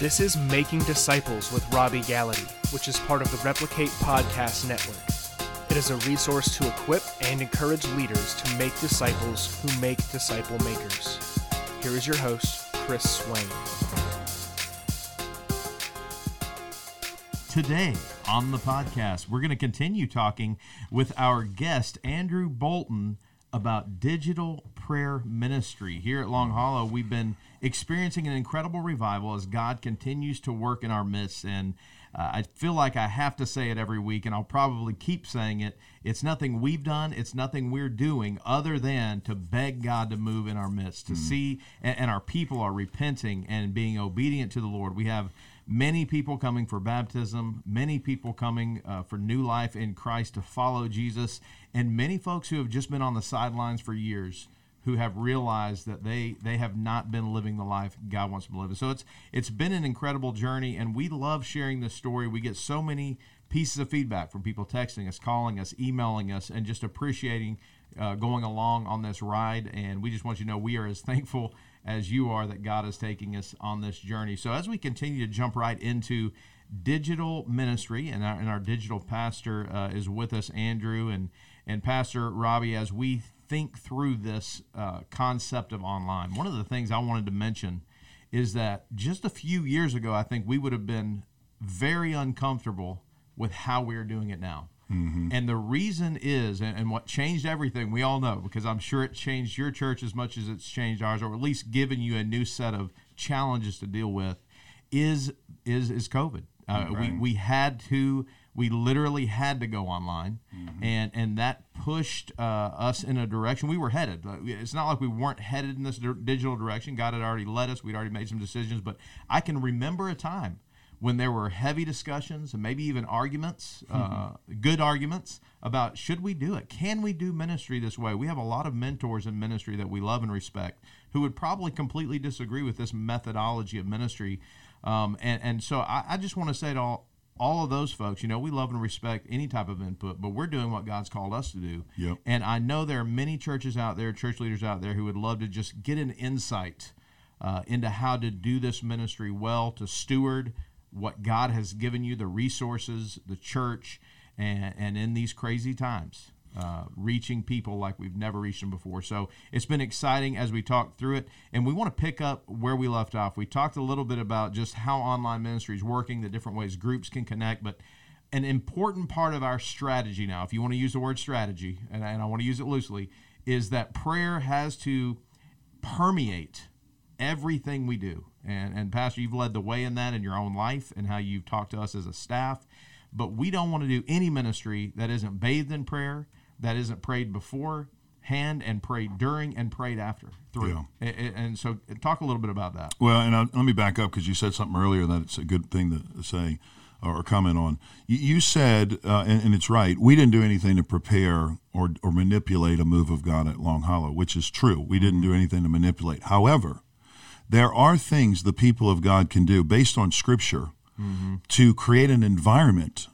This is Making Disciples with Robby Gallaty, which is part of the Replicate Podcast Network. It is a resource to equip and encourage leaders to make disciples who make disciple makers. Here is your host, Chris Swain. Today on the podcast, we're going to continue talking with our guest, Andrew Bolton, about digital prayer ministry. Here at Long Hollow, we've been experiencing an incredible revival as God continues to work in our midst. And uh, I feel like I have to say it every week, and I'll probably keep saying it. It's nothing we've done, it's nothing we're doing other than to beg God to move in our midst, to mm. see, and, and our people are repenting and being obedient to the Lord. We have many people coming for baptism, many people coming uh, for new life in Christ to follow Jesus, and many folks who have just been on the sidelines for years who have realized that they they have not been living the life God wants them to live. So it's it's been an incredible journey, and we love sharing this story. We get so many pieces of feedback from people texting us, calling us, emailing us, and just appreciating uh, going along on this ride. And we just want you to know we are as thankful as you are that God is taking us on this journey. So as we continue to jump right into digital ministry, and our, and our digital pastor uh, is with us, Andrew, and and Pastor Robby, as we think through this uh, concept of online. One of the things I wanted to mention is that just a few years ago, I think we would have been very uncomfortable with how we're doing it now. Mm-hmm. And the reason is, and, and, what changed everything, we all know, because I'm sure it changed your church as much as it's changed ours, or at least given you a new set of challenges to deal with, is is is COVID. Uh, right. We we had to we literally had to go online, mm-hmm. and and that pushed uh, us in a direction we were headed. It's not like we weren't headed in this digital direction. God had already led us. We'd already made some decisions. But I can remember a time when there were heavy discussions and maybe even arguments, uh, mm-hmm. uh, good arguments about should we do it? Can we do ministry this way? We have a lot of mentors in ministry that we love and respect who would probably completely disagree with this methodology of ministry. Um, and, and so I, I just want to say to all, all of those folks, you know, we love and respect any type of input, but we're doing what God's called us to do. Yep. And I know there are many churches out there, church leaders out there, who would love to just get an insight uh, into how to do this ministry well, to steward what God has given you, the resources, the church, and, and in these crazy times uh, reaching people like we've never reached them before. So it's been exciting as we talk through it, and we want to pick up where we left off. We talked a little bit about just how online ministry is working, the different ways groups can connect, but an important part of our strategy now, if you want to use the word strategy, and I, and I want to use it loosely, is that prayer has to permeate everything we do. And, and Pastor, you've led the way in that in your own life and how you've talked to us as a staff. But we don't want to do any ministry that isn't bathed in prayer, that isn't prayed before hand and prayed during and prayed after through. Yeah. And, and, so, talk a little bit about that. Well, and I, let me back up because you said something earlier that it's a good thing to say or comment on. You, you said, uh, and, and, it's right, we didn't do anything to prepare or, or manipulate a move of God at Long Hollow, which is true. We didn't do anything to manipulate. However, there are things the people of God can do based on Scripture mm-hmm. to create an environment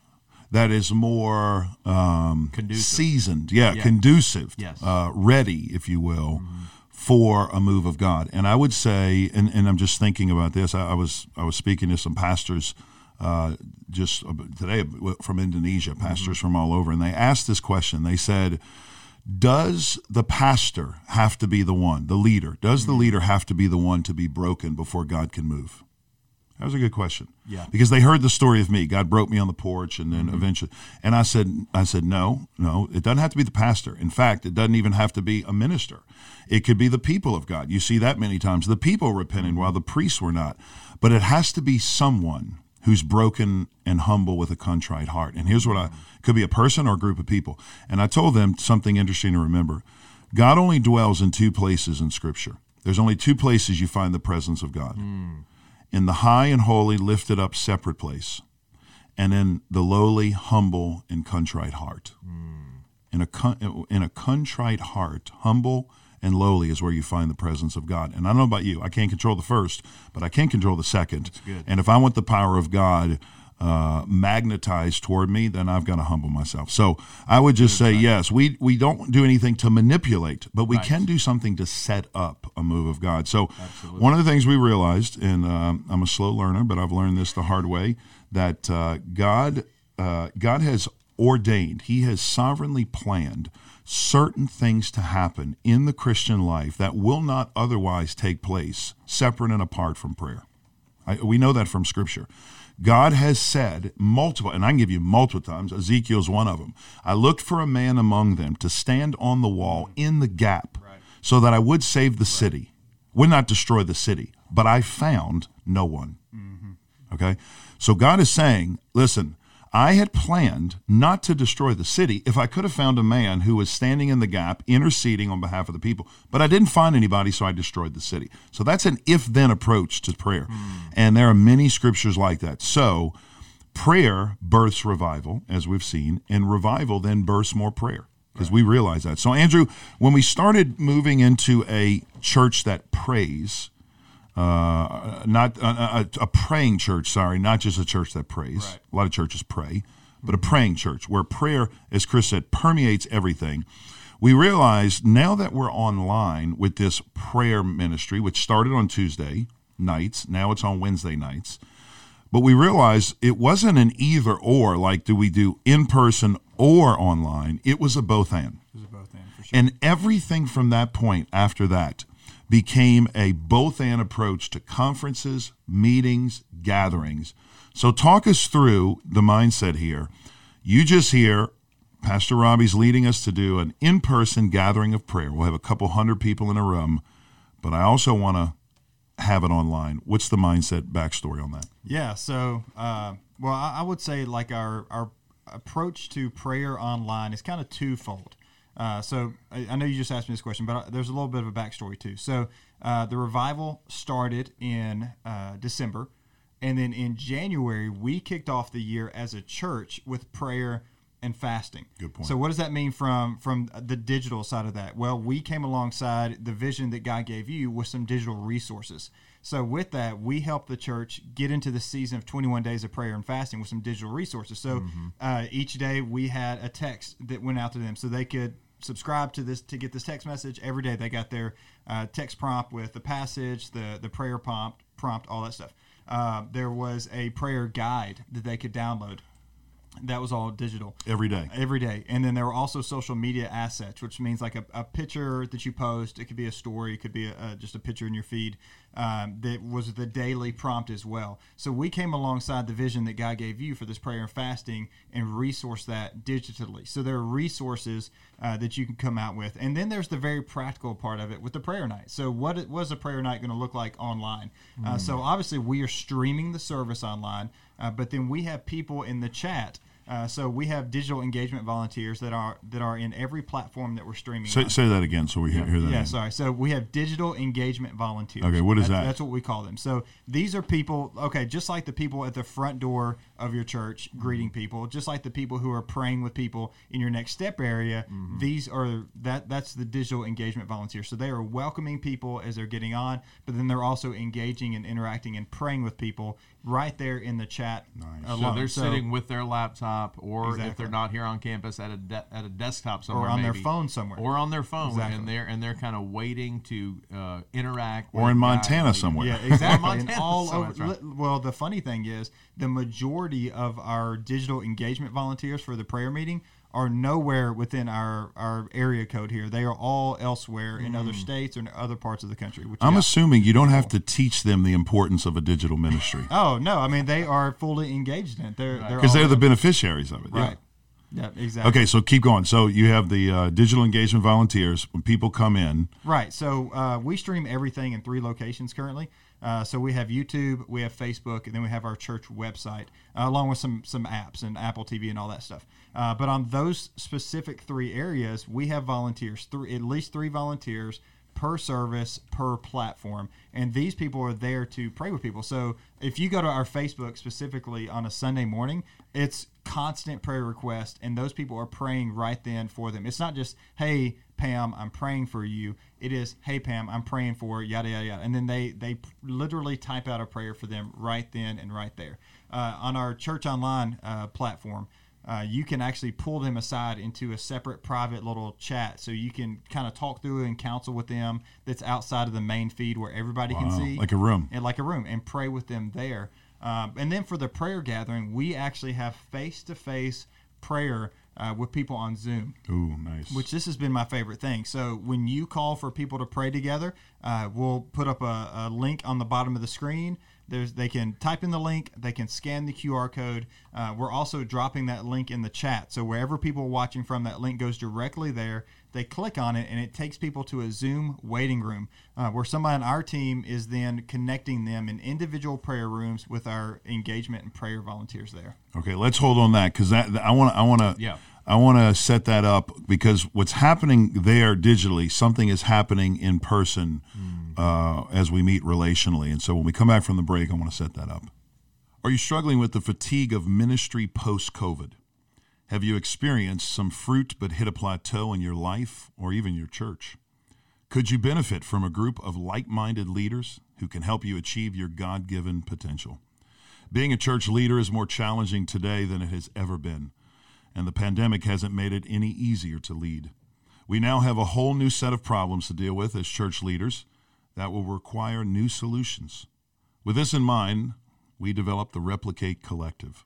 that is more um, seasoned, yeah, yeah. conducive, yes. uh, ready, if you will, mm-hmm. for a move of God. And I would say, and, and I'm just thinking about this. I, I was I was speaking to some pastors uh, just today from Indonesia, pastors mm-hmm. from all over, and they asked this question. They said, "Does the pastor have to be the one, the leader? Does mm-hmm. the leader have to be the one to be broken before God can move?" That was a good question. Yeah. Because they heard the story of me. God broke me on the porch and then mm-hmm. eventually and I said I said no, no, it doesn't have to be the pastor. In fact, it doesn't even have to be a minister. It could be the people of God. You see that many times. The people repenting mm-hmm. while the priests were not. But it has to be someone who's broken and humble with a contrite heart. And here's what I could be a person or a group of people. And I told them something interesting to remember. God only dwells in two places in scripture. There's only two places you find the presence of God. Mm in the high and holy, lifted up separate place, and in the lowly, humble, and contrite heart. Mm. In, a, in a contrite heart, humble and lowly is where you find the presence of God. And I don't know about you, I can't control the first, but I can control the second. And if I want the power of God uh, magnetized toward me, then I've got to humble myself. So I would just say, yes, we we don't do anything to manipulate, but we can do something to set up a move of God. So one of the things we realized, and um, I'm a slow learner, but I've learned this the hard way, that uh, God uh, God has ordained, He has sovereignly planned certain things to happen in the Christian life that will not otherwise take place separate and apart from prayer. I, we know that from Scripture. God has said multiple, and I can give you multiple times, Ezekiel's one of them. I looked for a man among them to stand on the wall in the gap so that I would save the city, would not destroy the city, but I found no one. Mm-hmm. Okay? So God is saying, listen, I had planned not to destroy the city if I could have found a man who was standing in the gap, interceding on behalf of the people. But I didn't find anybody, so I destroyed the city. So that's an if then approach to prayer. Hmm. And there are many scriptures like that. So prayer births revival, as we've seen, and revival then births more prayer because we realize that. So, Andrew, when we started moving into a church that prays, uh, not a, a, a praying church, sorry, not just a church that prays. Right. A lot of churches pray, but a praying church where prayer, as Chris said, permeates everything. We realize now that we're online with this prayer ministry, which started on Tuesday nights, now it's on Wednesday nights. But we realized it wasn't an either or, like do we do in person or online? It was a both and. And everything from that point after that became a both and approach to conferences, meetings, gatherings. So, talk us through the mindset here. You just hear Pastor Robby's leading us to do an in person gathering of prayer. We'll have a couple hundred people in a room, but I also want to have it online. What's the mindset backstory on that? Yeah. So, uh, well, I, I would say like our our approach to prayer online is kind of twofold. Uh, so I, I know you just asked me this question, but uh, there's a little bit of a backstory too. So uh, the revival started in uh, December, and then in January we kicked off the year as a church with prayer and fasting. Good point. So what does that mean from from the digital side of that? Well, we came alongside the vision that God gave you with some digital resources. So with that, we helped the church get into the season of 21 days of prayer and fasting with some digital resources. So uh, each day we had a text that went out to them, so they could subscribe to this to get this text message every day. They got their uh, text prompt with the passage, the the prayer prompt, prompt, all that stuff. Uh, there was a prayer guide that they could download. That was all digital Every day. every day. And then there were also social media assets, which means like a, a picture that you post. It could be a story, it could be a, a, just a picture in your feed. Um, that was the daily prompt as well. So we came alongside the vision that God gave you for this prayer and fasting and resource that digitally. So there are resources uh, that you can come out with. And then there's the very practical part of it with the prayer night. So what was a prayer night going to look like online? Uh, so obviously we are streaming the service online, uh, but then we have people in the chat. Uh, so we have digital engagement volunteers that are that are in every platform that we're streaming. Say, say that again so we hear, hear that. Yeah, again. sorry. So we have digital engagement volunteers. Okay, what is That's- that? That's what we call them. So these are people, okay, just like the people at the front door of your church greeting Mm-hmm. people, just like the people who are praying with people in your next step area. Mm-hmm. These are that that's the digital engagement volunteers. So they are welcoming people as they're getting on, but then they're also engaging and interacting and praying with people right there in the chat. So Alone. they're sitting with their laptop, or if they're not here on campus, at a de- at a desktop somewhere, or on their phone somewhere. or on their phone, Exactly. and they're and they're kind of waiting to uh, interact. Or in a guy Montana leading- somewhere. Yeah, exactly. Montana, all so over. right. Well, the funny thing is, the majority of our digital engagement volunteers for the prayer meeting are nowhere within our, our area code here. They are all elsewhere in other hmm. states or in other parts of the country. Which. I'm assuming you don't have to teach them the importance of a digital ministry Oh no! I mean, they are fully engaged in it. They're they're because they're the beneficiaries of it. right. Yeah, exactly. Okay, so keep going. So you have the uh, digital engagement volunteers. When people come in, Right. So uh, we stream everything in three locations currently. Uh, so we have YouTube, we have Facebook, and then we have our church website, uh, along with some some apps and Apple TV and all that stuff. Uh, but on those specific three areas, we have volunteers, three at least three volunteers per service per platform. And these people are there to pray with people. So if you go to our facebook specifically on a sunday morning it's constant prayer request and those people are praying right then for them. It's not just hey pam i'm praying for you. It is hey pam i'm praying for yada yada yada. And then they they literally type out a prayer for them right then and right there. Uh, on our church online uh, platform uh, you can actually pull them aside into a separate private little chat so you can kind of talk through and counsel with them that's outside of the main feed where everybody can see like a room. and like a room and pray with them there um, and then for the prayer gathering we actually have face-to-face prayer uh, with people on zoom Ooh, nice. which this has been my favorite thing. So when you call for people to pray together, uh, we'll put up a, a link on the bottom of the screen. There's they can type in the link, they can scan the QR code. Uh, we're also dropping that link in the chat, so wherever people are watching from, that link goes directly there. They click on it, and it takes people to a Zoom waiting room uh, where somebody on our team is then connecting them in individual prayer rooms with our engagement and prayer volunteers there. Okay, let's hold on that because that I want I want to Yeah. I want to set that up because what's happening there digitally, something is happening in person uh, as we meet relationally, and so when we come back from the break, I want to set that up. Are you struggling with the fatigue of ministry post COVID? Have you experienced some fruit but hit a plateau in your life or even your church? Could you benefit from a group of like minded leaders who can help you achieve your God given potential? Being a church leader is more challenging today than it has ever been, and the pandemic hasn't made it any easier to lead. We now have a whole new set of problems to deal with as church leaders that will require new solutions. With this in mind, we developed the Replicate Collective.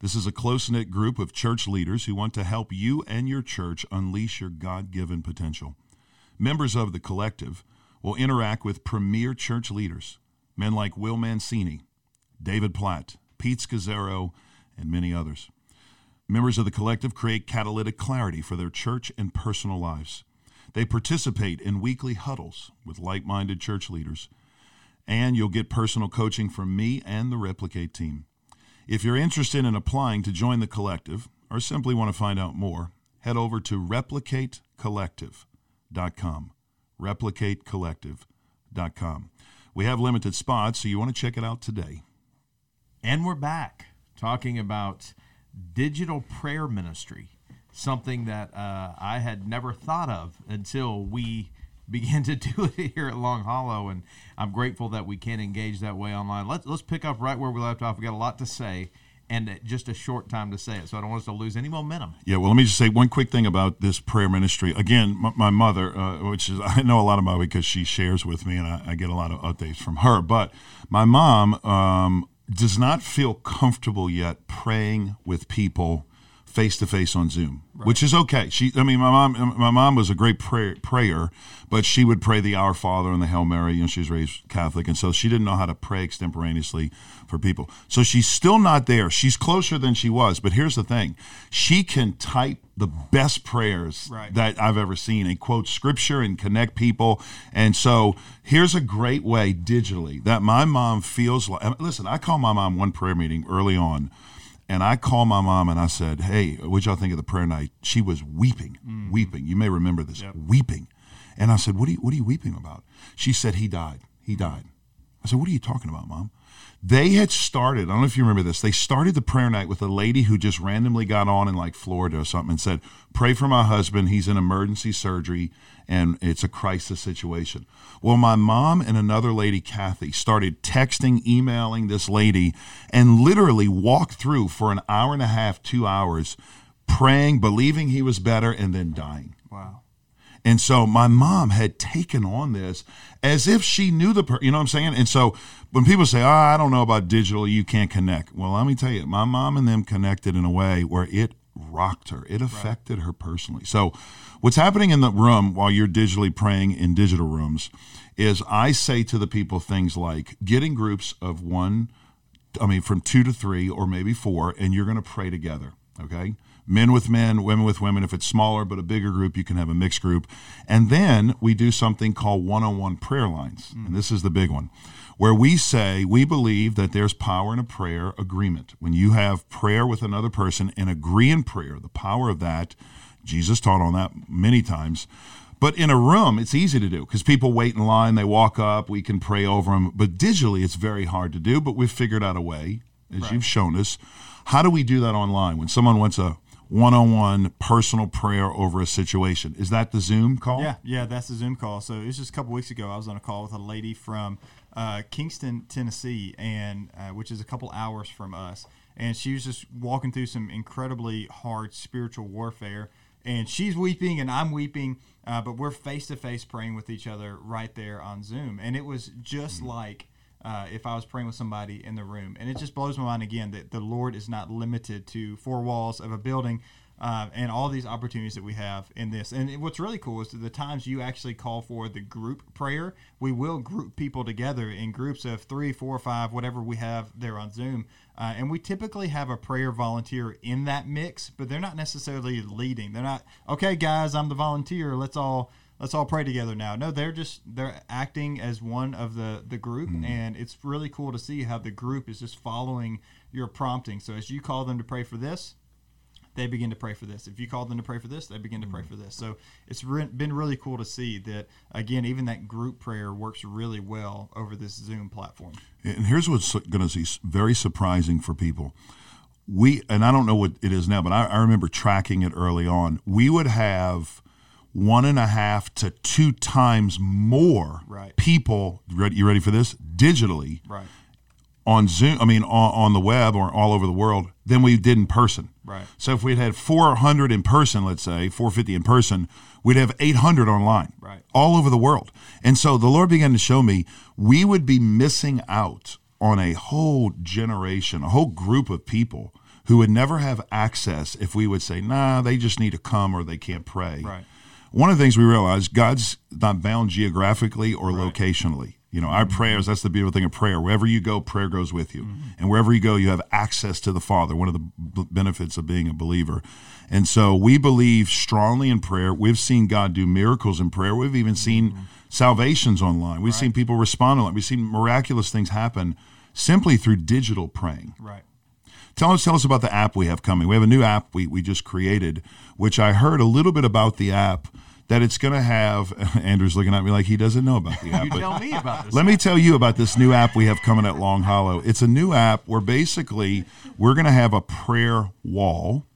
This is a close knit group of church leaders who want to help you and your church unleash your God given potential. Members of the collective will interact with premier church leaders, men like Will Mancini, David Platt, Pete Scazzero, and many others. Members of the collective create catalytic clarity for their church and personal lives. They participate in weekly huddles with like minded church leaders, and you'll get personal coaching from me and the Replicate team. If you're interested in applying to join the collective or simply want to find out more, head over to replicatecollective.com. Replicatecollective.com. We have limited spots, so you want to check it out today. And we're back talking about digital prayer ministry, something that uh, I had never thought of until we began to do it here at Long Hollow, and I'm grateful that we can engage that way online. Let's let's pick up right where we left off. We got a lot to say, and just a short time to say it, so I don't want us to lose any momentum. Yeah, well, let me just say one quick thing about this prayer ministry. Again, my, my mother, uh, which is I know a lot about because she shares with me, and I, I get a lot of updates from her. But my mom um, does not feel comfortable yet praying with people face to face on Zoom, which is okay. She, I mean, my mom, my mom was a great prayer, prayer, but she would pray the Our Father and the Hail Mary. You know, she was raised Catholic, and so she didn't know how to pray extemporaneously for people. So she's still not there. She's closer than she was, but here's the thing: she can type the best prayers Right. that I've ever seen and quote scripture and connect people. And so here's a great way digitally that my mom feels like. Listen, I call my mom one prayer meeting early on. And I called my mom and I said, Hey, what'd y'all think of the prayer night? She was weeping, mm-hmm. weeping. You may remember this, weeping. And I said, what are, you, what are you weeping about? She said, He died. He died. I said, What are you talking about, mom? They had started, I don't know if you remember this, they started the prayer night with a lady who just randomly got on in like Florida or something and said, Pray for my husband. He's in emergency surgery and it's a crisis situation. Well, my mom and another lady, Kathy, started texting, emailing this lady, and literally walked through for an hour and a half, two hours, praying, believing he was better, and then dying. Wow. And so my mom had taken on this as if she knew the, per- you know what I'm saying? And so when people say, oh, I don't know about digital, you can't connect. Well, let me tell you, my mom and them connected in a way where it rocked her. It affected her personally. So what's happening in the room while you're digitally praying in digital rooms is I say to the people things like getting groups of one, I mean, from two to three or maybe four, and you're going to pray together. Okay. Men with men, women with women. If it's smaller but a bigger group, you can have a mixed group. And then we do something called one on one prayer lines. Hmm. And this is the big one, where we say we believe that there's power in a prayer agreement. When you have prayer with another person and agree in prayer, the power of that, Jesus taught on that many times. But in a room, it's easy to do because people wait in line, they walk up, we can pray over them. But digitally, it's very hard to do. But we've figured out a way, as you've shown us. How do we do that online when someone wants a one-on-one personal prayer over a situation? Is that the Zoom call? Yeah, yeah, that's the Zoom call. So it was just a couple weeks ago. I was on a call with a lady from uh, Kingston, Tennessee, and uh, which is a couple hours from us. And she was just walking through some incredibly hard spiritual warfare. And she's weeping, and I'm weeping, uh, but we're face to face praying with each other right there on Zoom. And it was just like uh, if I was praying with somebody in the room. And it just blows my mind again that the Lord is not limited to four walls of a building. Uh, and all these opportunities that we have in this. And what's really cool is that the times you actually call for the group prayer, we will group people together in groups of three, four, five, whatever we have there on Zoom. Uh, and we typically have a prayer volunteer in that mix, but they're not necessarily leading. They're not, okay, guys, I'm the volunteer. Let's all let's all pray together now. No, they're just they're acting as one of the the group, and it's really cool to see how the group is just following your prompting. So as you call them to pray for this, they begin to pray for this. If you call them to pray for this, they begin to pray mm-hmm. for this. So it's re- been really cool to see that again, even that group prayer works really well over this Zoom platform. And here's what's going to be very surprising for people. We and I don't know what it is now, but I, I remember tracking it early on. We would have one and a half to two times more Right. people. Ready, you ready for this? Digitally Right. On Zoom. I mean, on, on the web or all over the world than we did in person. Right. So if we'd had 400 in person, let's say 450 in person, we'd have 800 online. Right. All over the world. And so the Lord began to show me we would be missing out on a whole generation, a whole group of people who would never have access if we would say, nah, they just need to come or they can't pray. Right. One of the things we realized God's not bound geographically or locationally. You know, our prayers, that's the beautiful thing of prayer. Wherever you go, prayer goes with you. Mm-hmm. And wherever you go, you have access to the Father, one of the b- benefits of being a believer. And so we believe strongly in prayer. We've seen God do miracles in prayer. We've even seen mm-hmm. salvations online. We've seen people respond online. We've seen miraculous things happen simply through digital praying. Right. Tell us, tell us about the app we have coming. We have a new app we, we just created, which I heard a little bit about the app that it's going to have. Andrew's looking at me like he doesn't know about the app. You tell me about this. let me tell you about this new app we have coming at Long Hollow. It's a new app where basically we're going to have a prayer wall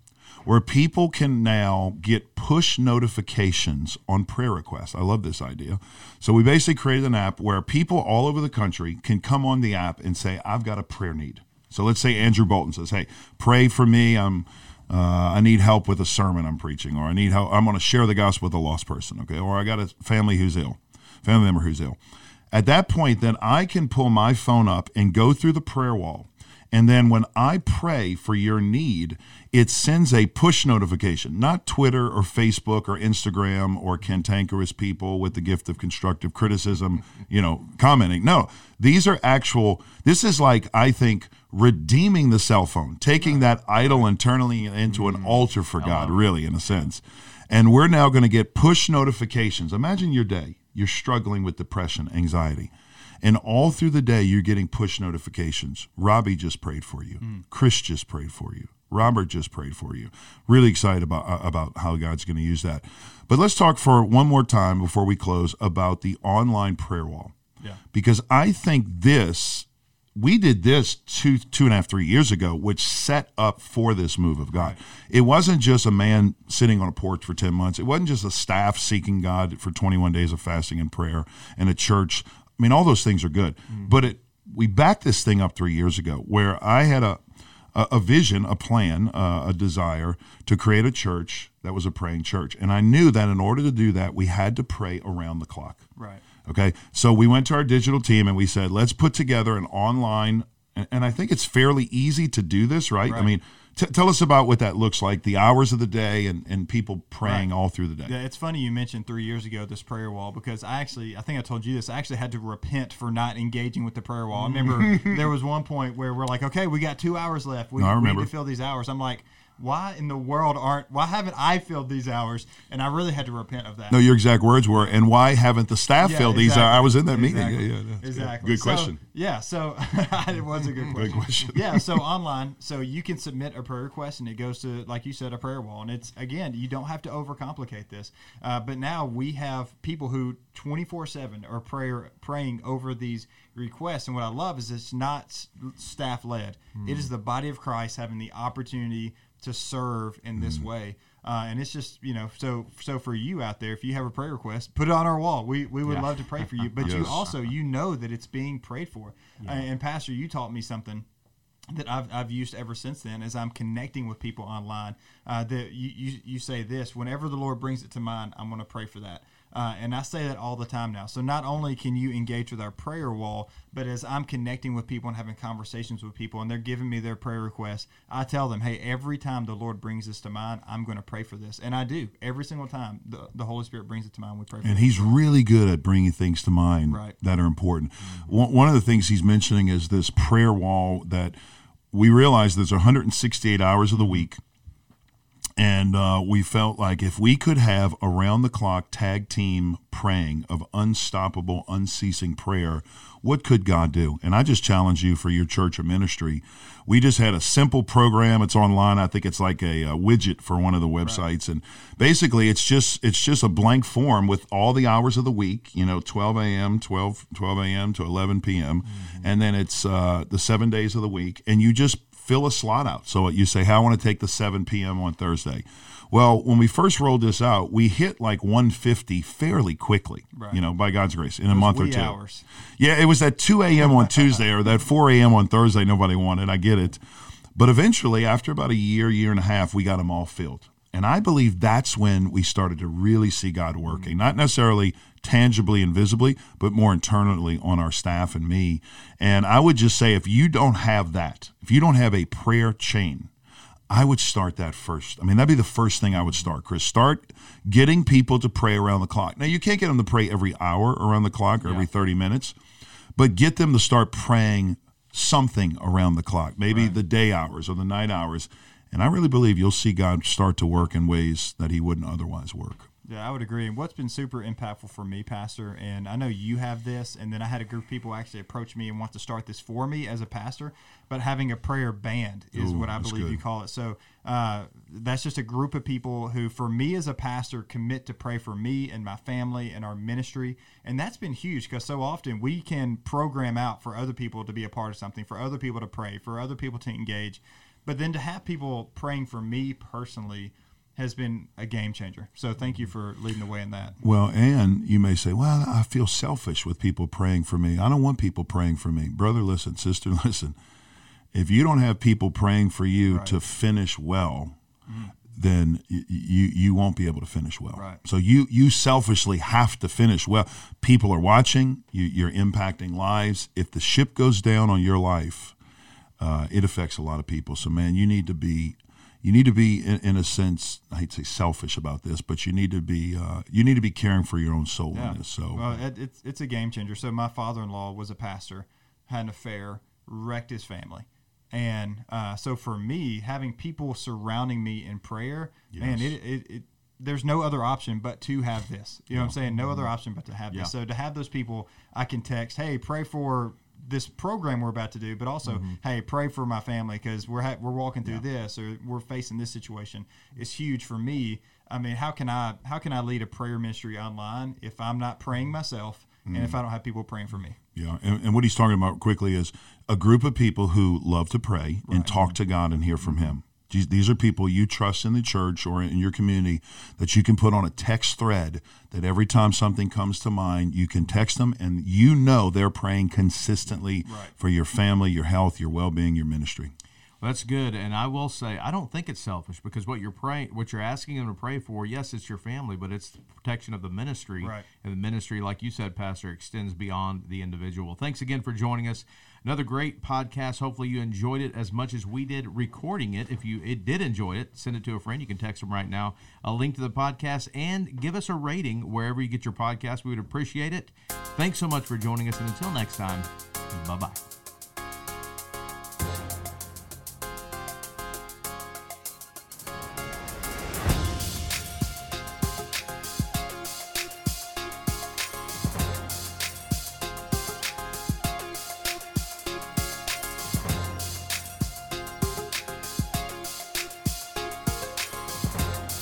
where people can now get push notifications on prayer requests. I love this idea. So we basically created an app where people all over the country can come on the app and say, "I've got a prayer need." So let's say Andrew Bolton says, "Hey, pray for me. I'm uh, I need help with a sermon I'm preaching, or I need help. I'm going to share the gospel with a lost person, okay? Or I got a family who's ill, family member who's ill. At that point, then I can pull my phone up and go through the prayer wall. And then when I pray for your need, it sends a push notification, not Twitter or Facebook or Instagram or cantankerous people with the gift of constructive criticism, you know, commenting. No, these are actual, this is like, I think, redeeming the cell phone, taking that idol and turning it into an altar for God, really, in a sense. And we're now going to get push notifications. Imagine your day. You're struggling with depression, anxiety. And all through the day, you're getting push notifications. Robby just prayed for you. Chris just prayed for you. Robert just prayed for you. Really excited about uh, about how God's going to use that. But let's talk for one more time before we close about the online prayer wall. Yeah. Because I think this we did this two two and a half three years ago, which set up for this move of God. It wasn't just a man sitting on a porch for ten months. It wasn't just a staff seeking God for twenty one days of fasting and prayer and a church. I mean, all those things are good, but it we backed this thing up three years ago, where I had a a, a vision, a plan, uh, a desire to create a church that was a praying church, and I knew that in order to do that, we had to pray around the clock. Right. Okay. So we went to our digital team and we said, let's put together an online, and, and I think it's fairly easy to do this, right? I mean, t- tell us about what that looks like, the hours of the day, and, and people praying all through the day. Yeah, it's funny you mentioned three years ago this prayer wall because I actually, I think I told you this. I actually had to repent for not engaging with the prayer wall. I remember there was one point where we're like, okay, we got two hours left. We, No, I we need to fill these hours. I'm like, why in the world aren't why haven't I filled these hours? And I really had to repent of that. No, your exact words were, and why haven't the staff Yeah, filled these? exactly. I was in that meeting. Exactly. Yeah, yeah. Exactly. Good So, question. yeah, so it was a good question. Good question. yeah, so online, so you can submit a prayer request and it goes to, like you said, a prayer wall. And it's, again, you don't have to overcomplicate this. Uh, but now we have people who 24 7 are prayer, praying over these requests. And what I love is it's not staff led, it is the body of Christ having the opportunity to serve in this way. Uh, and it's just you know so so for you out there if you have a prayer request put it on our wall we we would Yeah. love to pray for you but you also you know that it's being prayed for Uh, and pastor you taught me something that I've, I've used ever since then as I'm connecting with people online. Uh, that you, you, you say this whenever the Lord brings it to mind, I'm going to pray for that. Uh, and I say that all the time now. So not only can you engage with our prayer wall, but as I'm connecting with people and having conversations with people and they're giving me their prayer requests, I tell them, hey, every time the Lord brings this to mind, I'm going to pray for this. And I do. Every single time the, the Holy Spirit brings it to mind, we pray for And he's really good at bringing things to mind Right. that are important. One, one of the things he's mentioning is this prayer wall that we realize there's 168 hours of the week. And uh, we felt like if we could have around the clock tag team praying of unstoppable, unceasing prayer, what could God do? And I just challenge you for your church or ministry. We just had a simple program. It's online. I think it's like a, a widget for one of the websites, and basically it's just it's just a blank form with all the hours of the week. You know, 12 a.m., 12 12 a.m. to 11 p.m., and then it's uh, the seven days of the week, and you just fill a slot out. So you say, "Hey, I want to take the 7 p.m. on Thursday." Well, when we first rolled this out, we hit like 150 fairly quickly. Right. You know, by God's grace, in a month or two. hours. Yeah, it was that 2 a.m. on Tuesday or that 4 a.m. on Thursday. Nobody wanted. I get it. But eventually, after about a year, year and a half, we got them all filled. And I believe that's when we started to really see God working, mm-hmm. not necessarily tangibly and visibly, but more internally on our staff and me. And I would just say if you don't have that, if you don't have a prayer chain, I would start that first. I mean, that'd be the first thing I would start, Chris. Start getting people to pray around the clock. Now, you can't get them to pray every hour around the clock or every 30 minutes, but get them to start praying something around the clock, maybe the day hours or the night hours. And I really believe you'll see God start to work in ways that he wouldn't otherwise work. Yeah, I would agree. And what's been super impactful for me, Pastor, and I know you have this, and then I had a group of people actually approach me and want to start this for me as a pastor, but having a prayer band is Ooh, what I believe you call it. So uh, that's just a group of people who, for me as a pastor, commit to pray for me and my family and our ministry. And that's been huge because so often we can program out for other people to be a part of something, for other people to pray, for other people to engage. But then to have people praying for me personally has been a game changer. So thank you for leading the way in that. Well, and you may say, well, I feel selfish with people praying for me. I don't want people praying for me. Brother, listen, sister, listen. If you don't have people praying for you to finish well, then y- you you won't be able to finish well. Right. So you you selfishly have to finish well. People are watching. You, you're impacting lives. If the ship goes down on your life, uh, it affects a lot of people. So man, you need to be you need to be in, in a sense I hate to say selfish about this, but you need to be uh, you need to be caring for your own soul in this. So well, it, it's it's a game changer. So my father-in-law was a pastor, had an affair, wrecked his family, and uh, so for me, having people surrounding me in prayer, man, it, it, it there's no other option but to have this. You know what I'm saying? No other option but to have Yeah. this. So to have those people, I can text, hey, pray for this program we're about to do, but also, mm-hmm. hey, pray for my family because we're ha- we're walking through this or we're facing this situation. It's huge for me. I mean, how can I how can I lead a prayer ministry online if I'm not praying myself and if mm. I don't have people praying for me? Yeah, and, and what he's talking about quickly is a group of people who love to pray and talk to God and hear from mm-hmm. Him. These, are people you trust in the church or in your community that you can put on a text thread that every time something comes to mind, you can text them and you know they're praying consistently Right. for your family, your health, your well being, your ministry. Well, that's good, and I will say I don't think it's selfish because what you're praying, what you're asking them to pray for, yes, it's your family, but it's the protection of the ministry, Right. and the ministry, like you said, Pastor, extends beyond the individual. Thanks again for joining us. Another great podcast. Hopefully, you enjoyed it as much as we did recording it. If you it did enjoy it, send it to a friend. You can text them right now. A link to the podcast and give us a rating wherever you get your podcast. We would appreciate it. Thanks so much for joining us, and until next time, bye bye.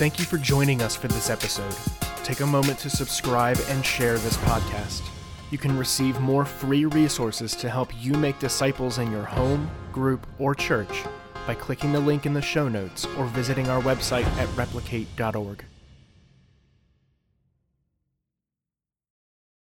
Thank you for joining us for this episode. Take a moment to subscribe and share this podcast. You can receive more free resources to help you make disciples in your home, group, or church by clicking the link in the show notes or visiting our website at replicate.org.